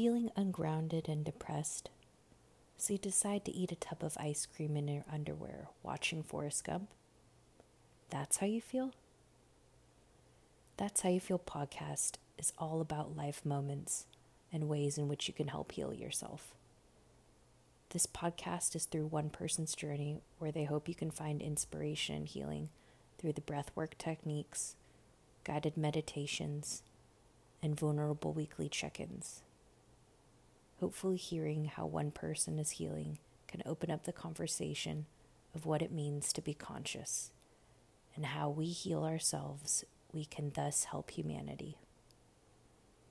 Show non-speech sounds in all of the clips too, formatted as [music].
Feeling ungrounded and depressed? So you decide to eat a tub of ice cream in your underwear watching Forrest Gump? That's how you feel? That's How You Feel podcast is all about life moments and ways in which you can help heal yourself. This podcast is through one person's journey where they hope you can find inspiration and healing through the breathwork techniques, guided meditations, and vulnerable weekly check ins. Hopefully, hearing how one person is healing can open up the conversation of what it means to be conscious and how we heal ourselves, we can thus help humanity.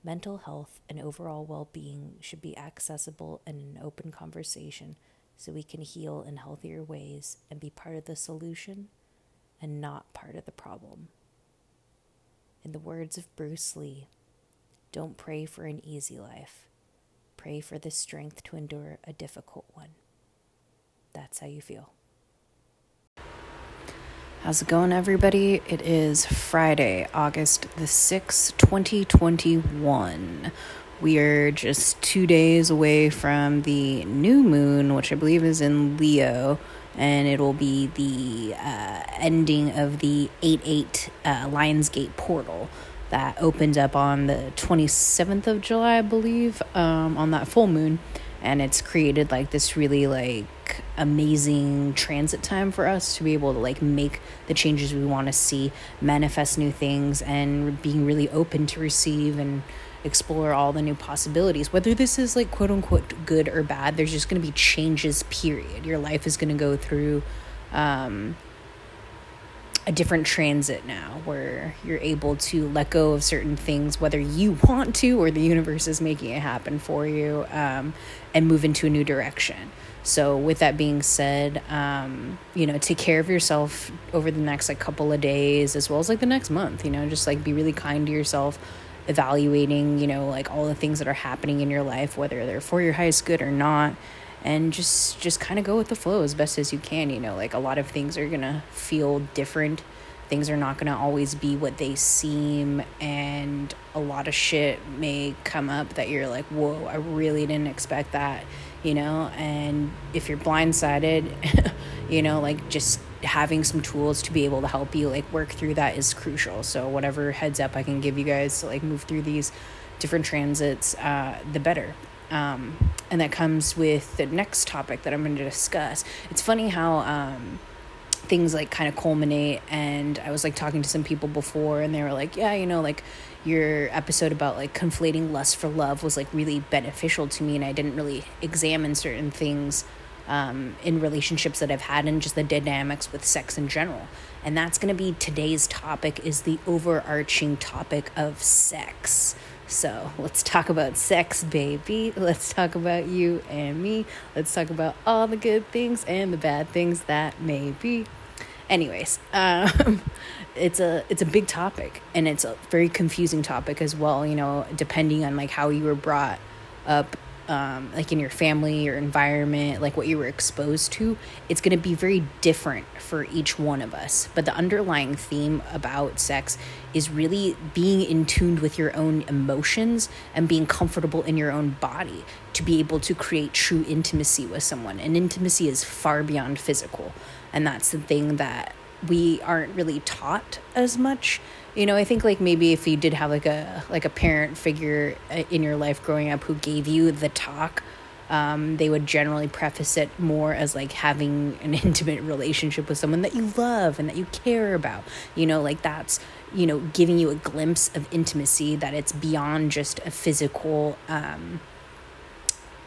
Mental health and overall well being should be accessible and an open conversation so we can heal in healthier ways and be part of the solution and not part of the problem. In the words of Bruce Lee, don't pray for an easy life Pray for the strength to endure a difficult one. That's how you feel. How's it going, everybody? It is Friday, August the 6th, 2021. We are just two days away from the new moon, which I believe is in Leo, and it'll be the uh, ending of the 8 8 uh, Lionsgate portal that opened up on the 27th of July, I believe, um, on that full moon. And it's created like this really like amazing transit time for us to be able to like make the changes we want to see, manifest new things, and being really open to receive and explore all the new possibilities. Whether this is like quote unquote good or bad, there's just going to be changes, period. Your life is going to go through um, a different transit now where you're able to let go of certain things, whether you want to or the universe is making it happen for you, um, and move into a new direction. So, with that being said, um, you know, take care of yourself over the next like couple of days as well as like the next month. You know, just like be really kind to yourself, evaluating, you know, like all the things that are happening in your life, whether they're for your highest good or not and just just kind of go with the flow as best as you can you know like a lot of things are to feel different. Things are not to always be what they seem and a lot of shit may come up that you're like whoa i really didn't expect that you know? And if you're blindsided [laughs] you know like just having some tools to be able to help you like work through that is crucial. So whatever heads up i can give you guys to like move through these different transits uh, the better um, and that comes with the next topic that I'm going to discuss. It's funny how um, things like kind of culminate, and I was like talking to some people before, and they were like, "Yeah, you know, like your episode about like conflating lust for love was like really beneficial to me, and I didn't really examine certain things." Um, in relationships that I've had and just the dynamics with sex in general. And that's going to be today's topic is the overarching topic of sex. So let's talk about sex, baby. Let's talk about you and me. Let's talk about all the good things and the bad things that may be. Anyways, um, [laughs] it's a it's a big topic and it's a very confusing topic as well. You know, depending on like how you were brought up um, like in your family, your environment, like what you were exposed to, it's going to be very different for each one of us. But the underlying theme about sex is really being in tune with your own emotions and being comfortable in your own body to be able to create true intimacy with someone. And intimacy is far beyond physical. And that's the thing that we aren't really taught as much you know i think like maybe if you did have like a like a parent figure uh, in your life growing up who gave you the talk um, they would generally preface it more as like having an [laughs] intimate relationship with someone that you love and that you care about. You know like that's you know giving you a glimpse of intimacy that it's beyond just a physical um,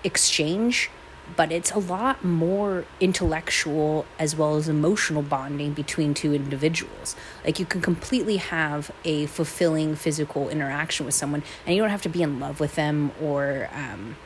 exchange but it's a lot more intellectual as well as emotional bonding between two individuals. Like you can completely have a fulfilling physical interaction with someone, and you don't have to be in love with them or um,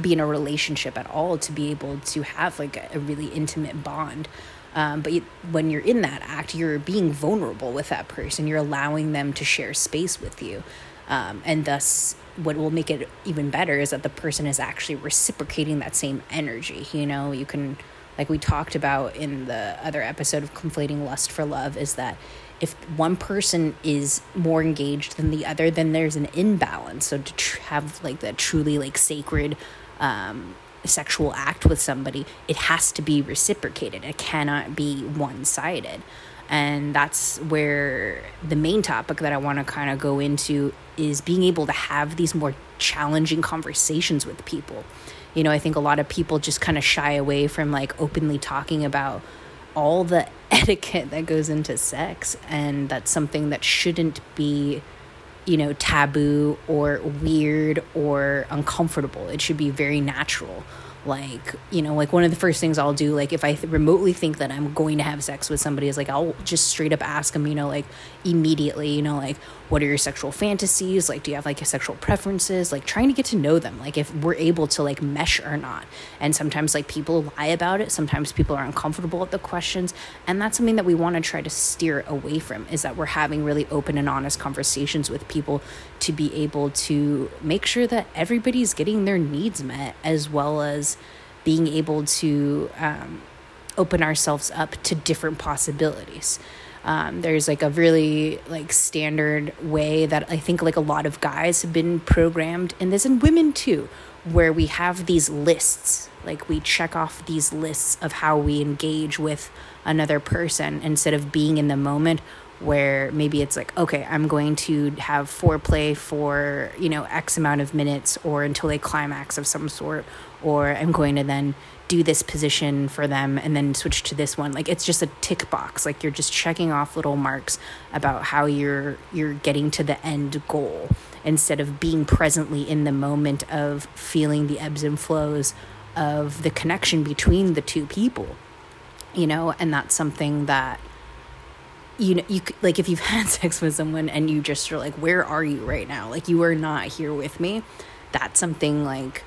be in a relationship at all to be able to have like a, really intimate bond. Um, but you, when you're in that act, you're being vulnerable with that person. You're allowing them to share space with you, um, and thus what will make it even better is that the person is actually reciprocating that same energy. You know, you can, like we talked about in the other episode of Conflating Lust for Love, is that if one person is more engaged than the other, then there's an imbalance. So to tr- have like that truly like sacred um, sexual act with somebody, it has to be reciprocated. It cannot be one sided. And that's where the main topic that I want to kind of go into is being able to have these more challenging conversations with people. You know, I think a lot of people just kind of shy away from like openly talking about all the [laughs] etiquette that goes into sex. And that's something that shouldn't be you know, taboo or weird or uncomfortable. It should be very natural like you know like one of the first things i'll do like if i th- remotely think that i'm going to have sex with somebody is like i'll just straight up ask them you know like immediately you know like what are your sexual fantasies? Like do you have like sexual preferences? Like trying to get to know them like if we're able to like mesh or not. And sometimes like people lie about it. Sometimes people are uncomfortable with the questions. And that's something that we want to try to steer away from is that we're having really open and honest conversations with people to be able to make sure that everybody's getting their needs met as well as being able to um, open ourselves up to different possibilities um, there's like a really like standard way that i think like a lot of guys have been programmed in this and women too where we have these lists. Like we check off these lists of how we engage with another person instead of being in the moment where maybe it's like okay i'm going to have foreplay for you know x amount of minutes or until a climax of some sort or i'm going to then do this position for them and then switch to this one. Like it's just a tick box. Like you're just checking off little marks about how you're you're getting to the end goal instead of being presently in the moment of feeling the ebbs and flows of the connection between the two people you know? And that's something that you know you like if you've [laughs] had sex with someone and you just are like where are you right now? Like you are not here with me. That's something like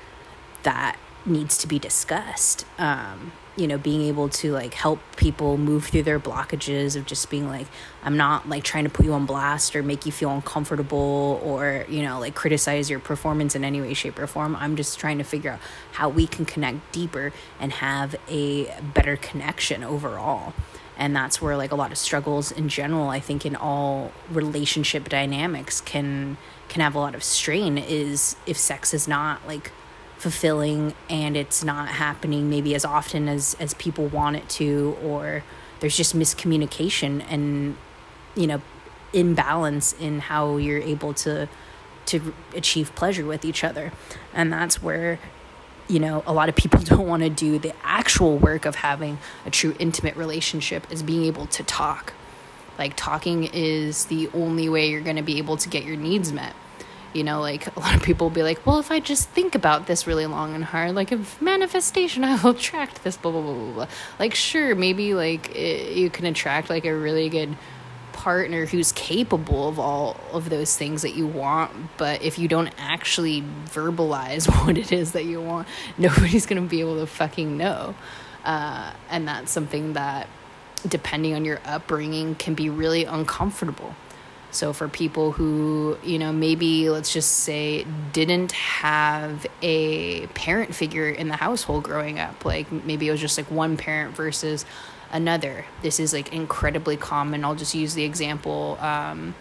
that needs to be discussed. Um you know being able to like help people move through their blockages of just being like i'm not like trying to put you on blast or make you feel uncomfortable or you know like criticize your performance in any way shape or form. I'm just trying to figure out how we can connect deeper and have a better connection overall. And that's where like a lot of struggles in general i think in all relationship dynamics can can have a lot of strain is if sex is not like fulfilling and it's not happening maybe as often as as people want it to or there's just miscommunication and you know imbalance in how you're able to to achieve pleasure with each other and that's where you know, a lot of people [laughs] don't want to do the actual work of having a true intimate relationship is being able to talk. Like, talking is the only way you're going to be able to get your needs met. You know, like a lot of people will be like, well, if I just think about this really long and hard, like if manifestation, [laughs] I will attract this, blah, blah, blah, blah, blah. Like, sure, maybe like it, you can attract like a really good partner who's capable of all of those things that you want but if you don't actually verbalize [laughs] what it is that you want [laughs] nobody's going to be able to fucking know uh, and that's something that depending on your upbringing can be really uncomfortable so for people who you know maybe let's just say didn't have a parent figure in the household growing up like maybe it was just like one parent versus another. This is like incredibly common. I'll just use the example um,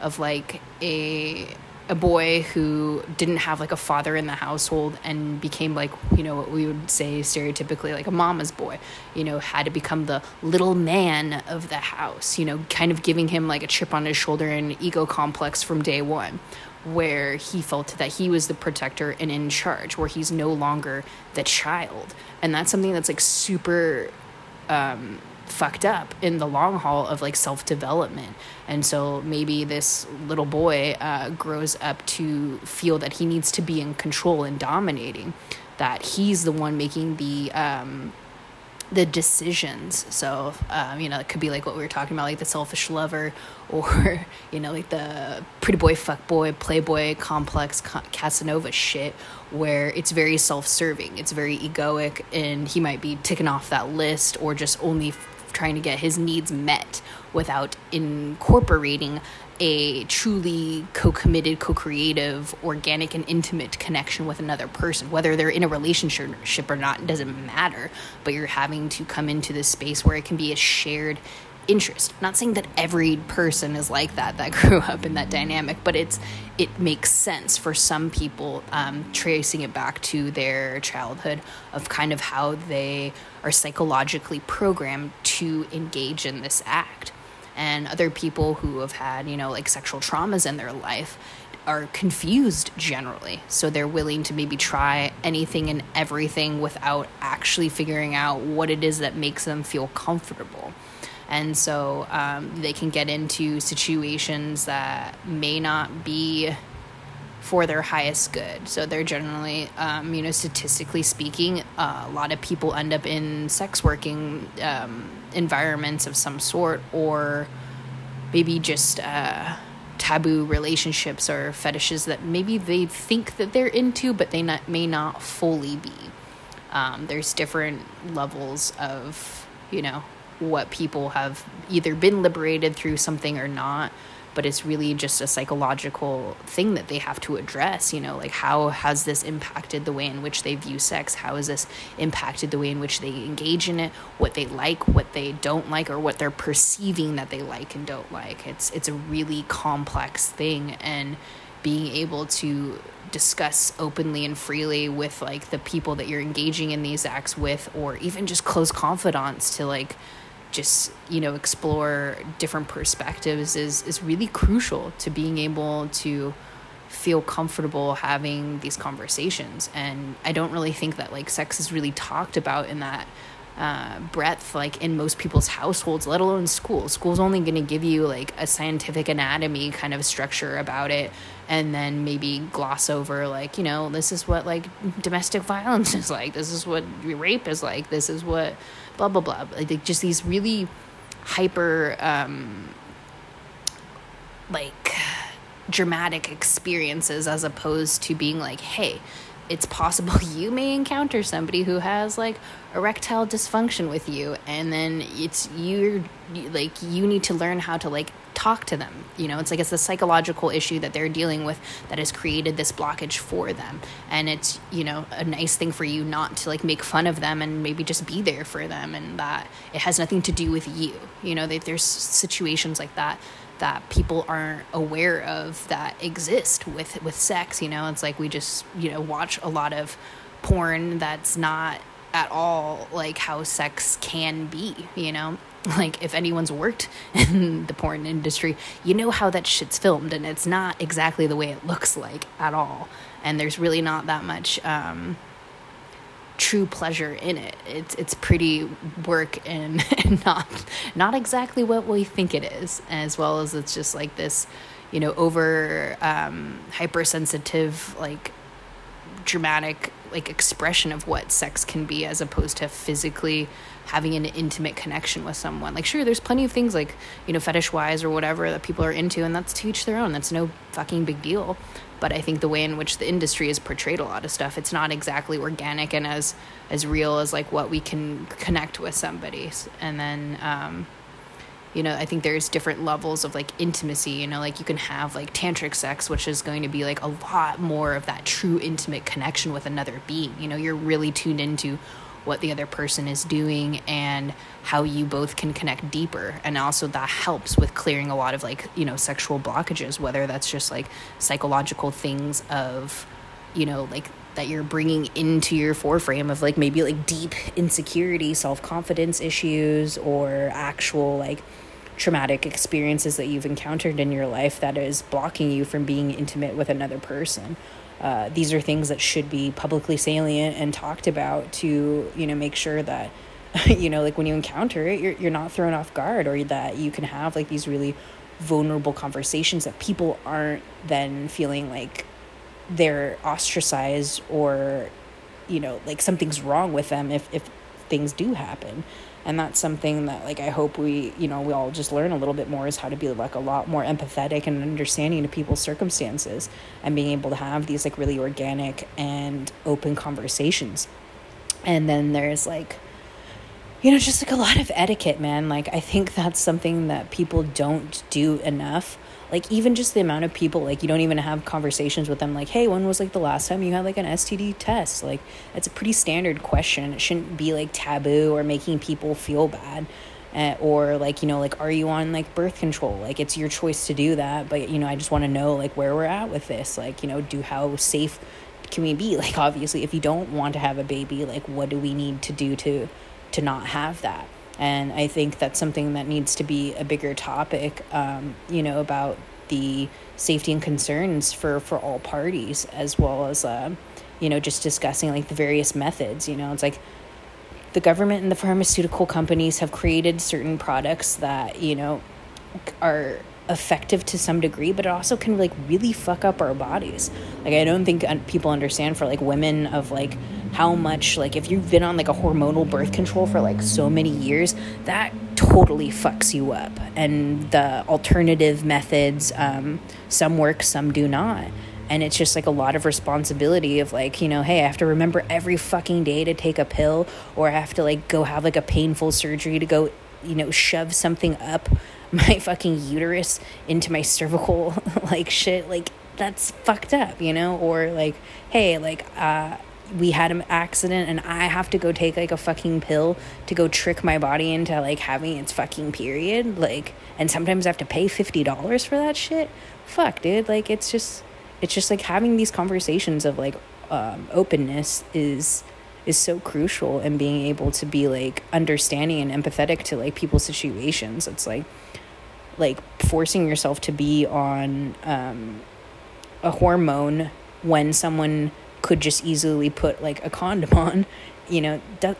of like a a boy who didn't have like a father in the household and became like you know what we would say stereotypically like a mama's boy you know had to become the little man of the house you know kind of giving him like a chip on his shoulder and ego complex from day one where he felt that he was the protector and in charge where he's no longer the child. And that's something that's like super um, fucked up in the long haul of like self development. And so maybe this little boy uh, grows up to feel that he needs to be in control and dominating, that he's the one making the um, the decisions. So, um, you know, it could be like what we were talking about, like the selfish lover, [laughs] or, you know, like the pretty boy, fuck boy, playboy complex Casanova shit, where it's very self serving, it's very egoic, and he might be ticking off that list or just only trying to get his needs met without incorporating a truly co-committed co-creative organic and intimate connection with another person. Whether they're in a relationship or not doesn't matter but you're having to come into this space where it can be a shared interest. not saying that every person is like that that [laughs] grew up in that dynamic, but it's it makes sense for some people um, tracing it back to their childhood of kind of how they are psychologically programmed to engage in this act. And other people who have had, you know, like sexual traumas in their life are confused generally. So they're willing to maybe try anything and everything without actually figuring out what it is that makes them feel comfortable and so um, they can get into situations that may not be for their highest good. So they're generally, um, you know, statistically speaking, uh, a lot of people end up in sex working um, environments of some sort, or maybe just uh, taboo relationships or fetishes that maybe they think that they're into, but they not, may not fully be. Um, there's different levels of, you know, what people have either been liberated through something or not but it's really just a psychological thing that they have to address you know like how has this impacted the way in which they view sex? How has this impacted the way in which they engage in it? What they like what they don't like or what they're perceiving that they like and don't like? It's it's a really complex thing and being able to discuss openly and freely with like the people that you're engaging in these acts with or even just close confidants to like just you know explore different perspectives is is really crucial to being able to feel comfortable having these conversations. And i don't really think that like sex is really talked about in that uh, breadth like in most people's households let alone school. School's only going to give you like a scientific anatomy kind of structure about it and then maybe gloss over like you know this is what like domestic violence [laughs] is like this is what rape is like this is what blah blah blah. Like just these really hyper um like dramatic experiences as opposed to being like hey it's possible [laughs] you may encounter somebody who has like erectile dysfunction with you and then it's you're like you need to learn how to like talk to them. You know it's like it's a psychological issue that they're dealing with that has created this blockage for them. And it's you know a nice thing for you not to like make fun of them and maybe just be there for them and that it has nothing to do with you. You know that there's situations like that that people aren't aware of that exist with with sex you know? It's like we just you know watch a lot of porn that's not at all like how sex can be you know? [laughs] Like if anyone's worked [laughs] in the porn industry you know how that shit's filmed and it's not exactly the way it looks like at all. And there's really not that much um, true pleasure in it. It's it's pretty work and, [laughs] and not not exactly what we think it is, as well as it's just like this, you know, over um, hypersensitive, like dramatic like expression of what sex can be as opposed to physically having an intimate connection with someone. Like sure there's plenty of things like, you know, fetish wise or whatever that people are into and that's to each their own. That's no fucking big deal but I think the way in which the industry has portrayed a lot of stuff, it's not exactly organic and as as real as like what we can connect with somebody. And then, um, you know, I think there's different levels of like intimacy. You know, like you can have like tantric sex, which is going to be like a lot more of that true intimate connection with another being. You know, you're really tuned into what the other person is doing and how you both can connect deeper. And also that helps with clearing a lot of like you know sexual blockages whether that's just like psychological things of you know like that you're bringing into your foreframe of like maybe like deep insecurity self-confidence issues or actual like traumatic experiences that you've encountered in your life that is blocking you from being intimate with another person uh, these are things that should be publicly salient and talked about to you know make sure that [laughs] you know like when you encounter it you're, you're not thrown off guard or that you can have like these really vulnerable conversations that people aren't then feeling like they're ostracized or you know like something's wrong with them if if things do happen and that's something that like i hope we you know we all just learn a little bit more is how to be like a lot more empathetic and understanding to people's circumstances and being able to have these like really organic and open conversations. And then there's like you know just like a lot of etiquette man. Like i think that's something that people don't do enough like even just the amount of people like you don't even have conversations with them like hey when was like the last time you had like an std test? Like it's a pretty standard question. It shouldn't be like taboo or making people feel bad uh, or like you know like are you on like birth control? Like it's your choice to do that but you know i just want to know like where we're at with this. Like you know do how safe can we be? [laughs] Like obviously if you don't want to have a baby like what do we need to do to to not have that and i think that's something that needs to be a bigger topic um, you know about the safety and concerns for for all parties as well as uh, you know just discussing like the various methods you know. It's like the government and the pharmaceutical companies have created certain products that you know are effective to some degree but it also can like really fuck up our bodies. Like i don't think people understand for like women of like how much like if you've been on like a hormonal birth control for like so many years that totally fucks you up. And the alternative methods um, some work some do not. And it's just like a lot of responsibility of like you know hey i have to remember every fucking day to take a pill or i have to like go have like a painful surgery to go you know shove something up [laughs] my fucking uterus into my cervical [laughs] like shit. Like that's fucked up you know? Or like hey like uh we had an accident and I have to go take like a fucking pill to go trick my body into like having its fucking period. Like, and sometimes I have to pay $50 for that shit. Fuck, dude. Like, it's just, it's just like having these conversations of like um, openness is is so crucial and being able to be like understanding and empathetic to like people's situations it's like like forcing yourself to be on um, a hormone when someone could just easily put like a condom on you know that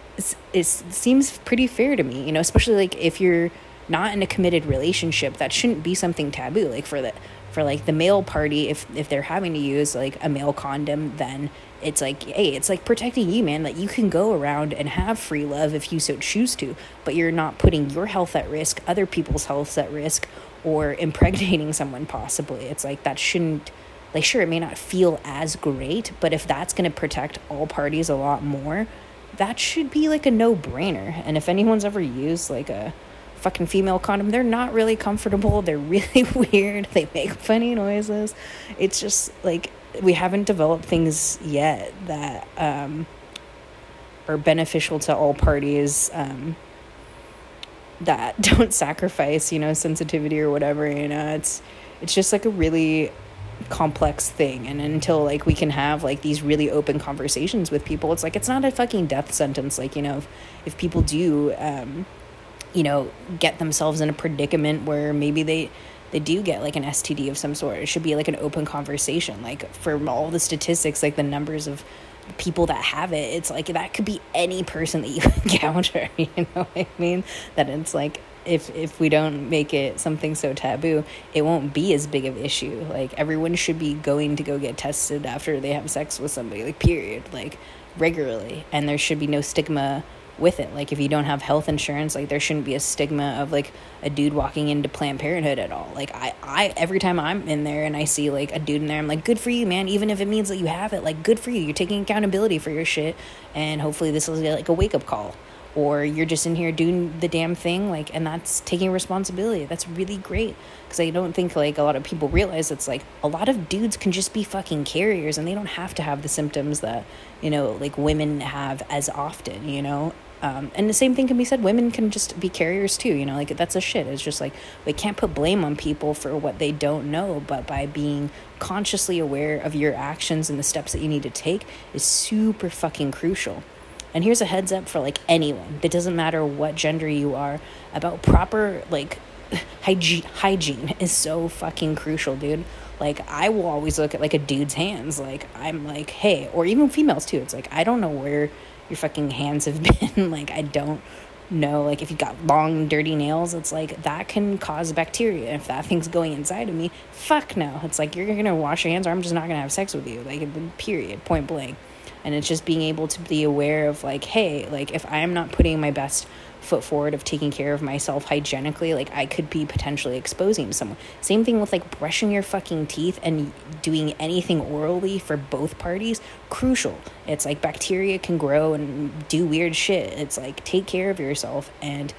it seems pretty fair to me you know especially like if you're not in a committed relationship that shouldn't be something taboo like for the for like the male party if if they're having to use like a male condom then it's like hey it's like protecting you man that you can go around and have free love if you so choose to but you're not putting your health at risk other people's health at risk or impregnating [laughs] someone possibly. It's like that shouldn't like sure it may not feel as great but if that's going to protect all parties a lot more that should be like a no-brainer. And if anyone's ever used like a fucking female condom they're not really comfortable. They're [laughs] really weird. They make funny noises. It's just like we haven't developed things yet that um, are beneficial to all parties um, that [laughs] don't sacrifice you know sensitivity or whatever you know? It's it's just like a really complex thing. And until like we can have like these really open conversations with people it's like it's not a fucking death sentence. Like you know if, if people do um you know get themselves in a predicament where maybe they they do get like an STD of some sort it should be like an open conversation. Like for all the statistics like the numbers of people that have it it's like that could be any person that you [laughs] encounter [laughs] you know what i mean? That it's like if if we don't make it something so taboo, it won't be as big of issue. Like everyone should be going to go get tested after they have sex with somebody, like period, like regularly, and there should be no stigma with it. Like if you don't have health insurance, like there shouldn't be a stigma of like a dude walking into Planned Parenthood at all. Like I, I every time I'm in there and I see like a dude in there, I'm like, good for you, man. Even if it means that you have it, like good for you. You're taking accountability for your shit, and hopefully this is like a wake up call or you're just in here doing the damn thing like and that's taking responsibility. That's really great. Because i don't think like a lot of people realize it's like a lot of dudes can just be fucking carriers and they don't have to have the symptoms that you know like women have as often you know? Um, and the same thing can be said women can just be carriers too you know? Like that's a shit. It's just like we can't put blame on people for what they don't know but by being consciously aware of your actions and the steps that you need to take is super fucking crucial and here's a heads up for like anyone. It doesn't matter what gender you are about proper like [laughs] hygiene hygiene is so fucking crucial, dude. Like I will always look at like a dude's hands. Like I'm like, hey, or even females too. It's like I don't know where your fucking hands have [laughs] been. like I don't know like if you got long dirty nails it's like that can cause bacteria if that thing's going inside of me fuck no it's like you're gonna wash your hands or i'm just not gonna have sex with you like period point blank and it's just being able to be aware of like hey like if i'm not putting my best foot forward of taking care of myself hygienically like i could be potentially exposing someone. Same thing with like brushing your fucking teeth and doing anything orally for both parties crucial. It's like bacteria can grow and do weird shit. It's like take care of yourself and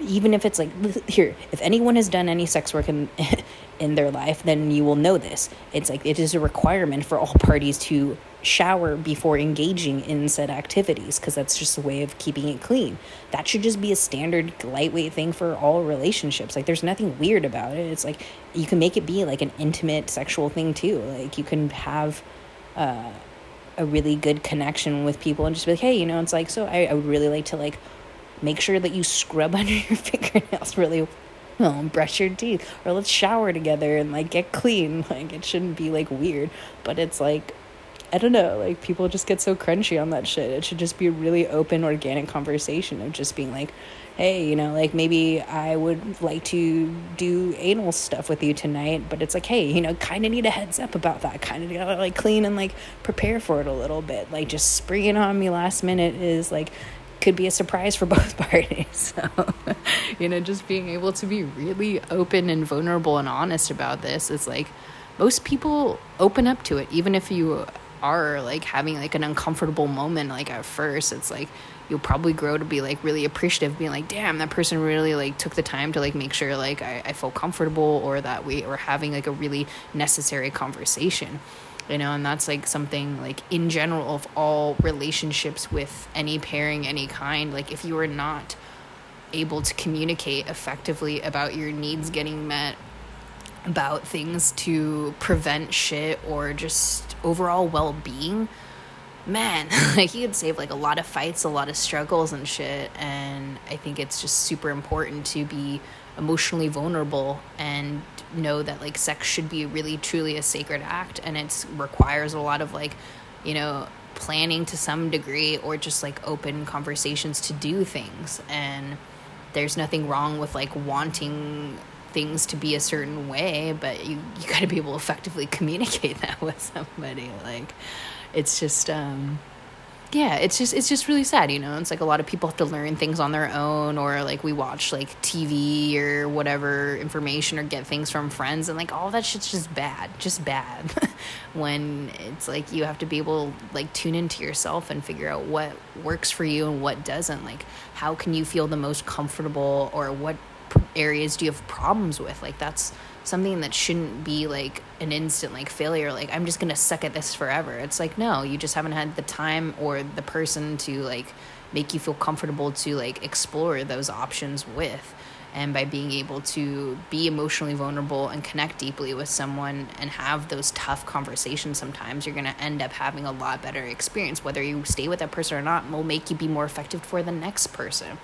even if it's like [laughs] here if anyone has done any sex work in [laughs] in their life, then you will know this. It's like it is a requirement for all parties to shower before engaging in said activities because that's just a way of keeping it clean. That should just be a standard lightweight thing for all relationships. Like there's nothing weird about it. It's like you can make it be like an intimate sexual thing too. Like you can have uh, a really good connection with people and just be like, hey, you know, it's like so I, I would really like to like make sure that you scrub [laughs] under your fingernails really well, [laughs] brush your teeth, or let's shower together and like get clean. [laughs] Like it shouldn't be like weird, but it's like I don't know, like people just get so crunchy on that shit. It should just be a really open, organic conversation of just being like, hey, you know, like maybe I would like to do anal stuff with you tonight, but it's like, hey, you know, kind of need a heads up about that. Kind of gotta like clean and like prepare for it a little bit. Like just springing on me last minute is like could be a surprise for [laughs] both parties. So, you know, just being able to be really open and vulnerable and honest about this is like most people open up to it, even if you are like having like an uncomfortable moment like at first it's like you'll probably grow to be like really appreciative being like damn that person really like took the time to like make sure like I, I feel comfortable or that we are having like a really necessary conversation you know and that's like something like in general of all relationships with any pairing any kind like if you are not able to communicate effectively about your needs getting met about things to prevent shit or just overall well-being man [laughs] like he could save like a lot of fights a lot of struggles and shit and i think it's just super important to be emotionally vulnerable and know that like sex should be really truly a sacred act and it requires a lot of like you know planning to some degree or just like open conversations to do things and there's nothing wrong with like wanting things to be a certain way, but you you got to be able to effectively [laughs] communicate that with somebody. Like, it's just um, yeah, it's just it's just really sad, you know. It's like a lot of people have to learn things on their own, or like we watch like TV or whatever information or get things from friends, and like all that shit's just bad, just bad. [laughs] when it's like you have to be able to like tune into yourself and figure out what works for you and what doesn't. Like, how can you feel the most comfortable, or what areas do you have problems with like that's something that shouldn't be like an instant like failure like i'm just gonna suck at this forever. It's like no you just haven't had the time or the person to like make you feel comfortable to like explore those options with. And by being able to be emotionally vulnerable and connect deeply with someone and have those tough conversations sometimes you're going to end up having a lot better experience. Whether you stay with that person or not will make you be more effective for the next person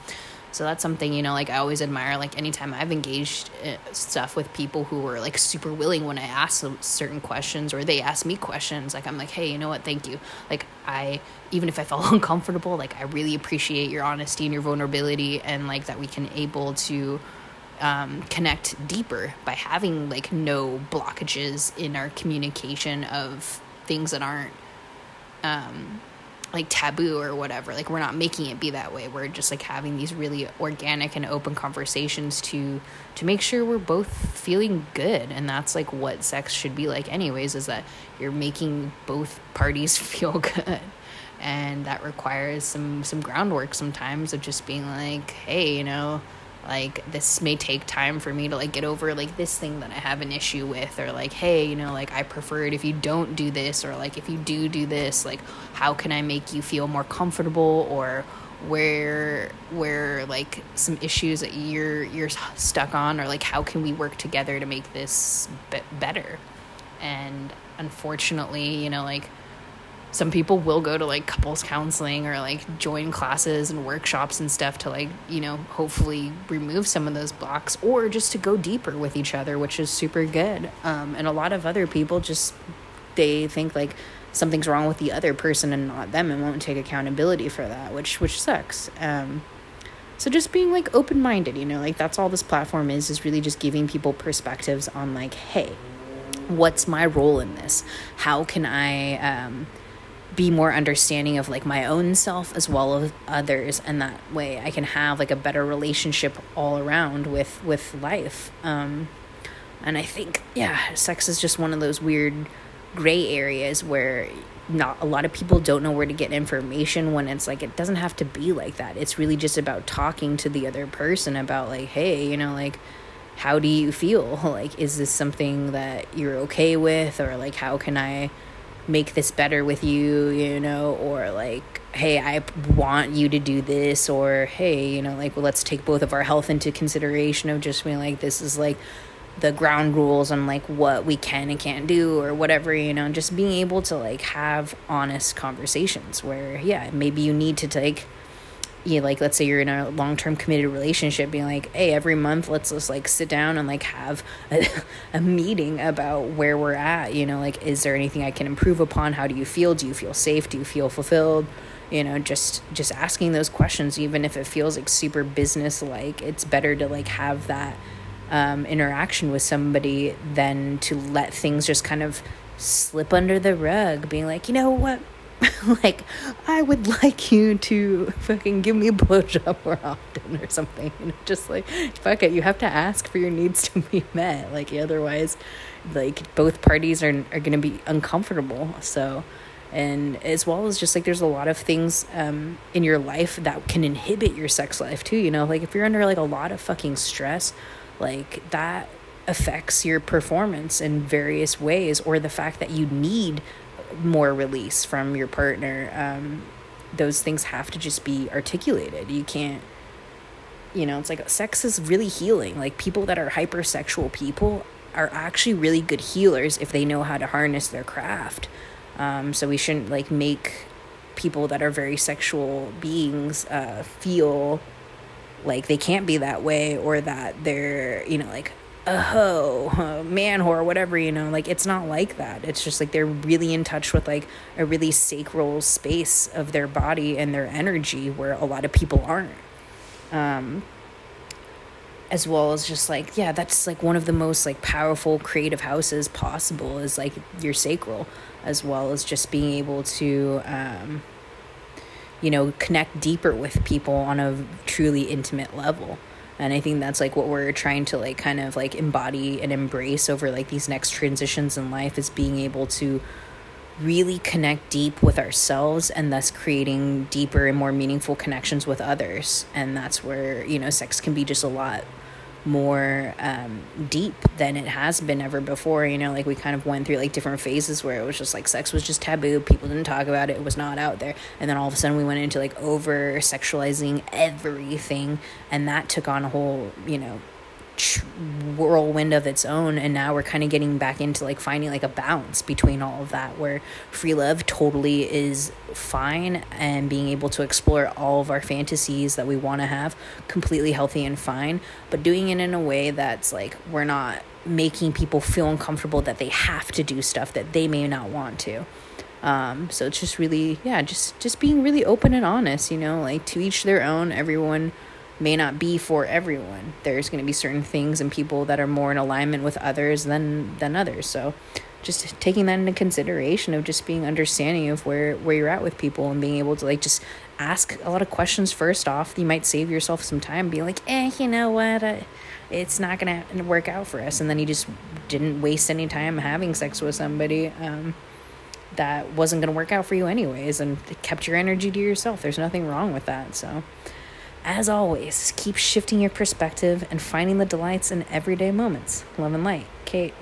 so that's something, you know, like I always admire, like anytime I've engaged uh, stuff with people who were like super willing when I ask certain questions or they ask me questions, like I'm like, hey, you know what, thank you. Like I, even if I [laughs] felt uncomfortable, like I really appreciate your honesty and your vulnerability and like that we can able to um, connect deeper by having like no blockages in our communication of things that aren't um, like taboo or whatever. Like we're not making it be that way. We're just like having these really organic and open conversations to to make sure we're both feeling good. And that's like what sex should be like anyways is that you're making both parties [laughs] feel good. And that requires some some groundwork sometimes of just being like hey you know like this may take time for me to like get over like this thing that i have an issue with or like hey you know like i prefer it if you don't do this or like if you do do this like how can i make you feel more comfortable or where where like some issues that you're you're stuck on or like how can we work together to make this be- better? And unfortunately you know like some people will go to like couples counseling or like join classes and workshops and stuff to like you know hopefully remove some of those blocks or just to go deeper with each other which is super good. Um, and a lot of other people just they think like something's wrong with the other person and not them and won't take accountability for that which which sucks. Um, so just being like open-minded you know like that's all this platform is is really just giving people perspectives on like hey what's my role in this? How can i um, be more understanding of like my own self as well as others and that way i can have like a better relationship all around with with life um and i think yeah sex is just one of those weird gray areas where not a lot of people don't know where to get information when it's like it doesn't have to be like that it's really just about talking to the other person about like hey you know like how do you feel? [laughs] Like, is this something that you're okay with? Or, like, how can I make this better with you, you know? Or, like, hey, I want you to do this. Or, hey, you know, like, well, let's take both of our health into consideration of just being like, this is like, the ground rules on like what we can and can't do or whatever you know and just being able to like have honest conversations where yeah maybe you need to take you know, like let's say you're in a long-term committed relationship being like hey every month let's just like sit down and like have a, [laughs] a meeting about where we're at you know like is there anything i can improve upon? How do you feel? Do you feel safe? Do you feel fulfilled? You know just just asking those questions even if it feels like super business like it's better to like have that um, interaction with somebody than to let things just kind of slip under the rug being like you know what [laughs] like I would like you to fucking give me a blowjob more often or something. You know, just like fuck it, you have to ask for your needs to be [laughs] met. Like otherwise, like both parties are are gonna be uncomfortable. So, and as well as just like there's a lot of things um in your life that can inhibit your sex life too. You know, like if you're under like a lot of fucking stress, like that affects your performance in various ways or the fact that you need more release from your partner um, those things have to just be articulated. You can't you know it's like sex is really healing. Like people that are hypersexual people are actually really good healers if they know how to harness their craft. Um, so we shouldn't like make people that are very sexual beings uh, feel like they can't be that way or that they're you know like a hoe, a man whore, whatever, you know, like it's not like that. It's just like they're really in touch with like a really sacral space of their body and their energy where a lot of people aren't. Um, as well as just like, yeah, that's like one of the most like powerful creative houses possible is like your sacral, as well as just being able to, um, you know, connect deeper with people on a truly intimate level and i think that's like what we're trying to like kind of like embody and embrace over like these next transitions in life is being able to really connect deep with ourselves and thus creating deeper and more meaningful connections with others. And that's where you know sex can be just a lot more um, deep than it has been ever before. You know, like we kind of went through like different phases where it was just like sex was just taboo, people didn't talk about it, it was not out there. And then all of a sudden we went into like over sexualizing everything, and that took on a whole, you know, whirlwind of its own and now we're kind of getting back into like finding like a balance between all of that where free love totally is fine and being able to explore all of our fantasies that we want to have completely healthy and fine but doing it in a way that's like we're not making people feel uncomfortable that they have to do stuff that they may not want to. Um, so it's just really yeah just just being really open and honest you know like to each their own everyone may not be for everyone. There's going to be certain things and people that are more in alignment with others than than others. So just taking that into consideration of just being understanding of where where you're at with people and being able to like just ask a lot of questions first off. You might save yourself some time being like, "Eh, you know what? I, it's not going to work out for us." And then you just didn't waste any time having sex with somebody. Um, that wasn't going to work out for you anyways and kept your energy to yourself. There's nothing wrong with that. So as always, keep shifting your perspective and finding the delights in everyday moments. Love and light, Kate.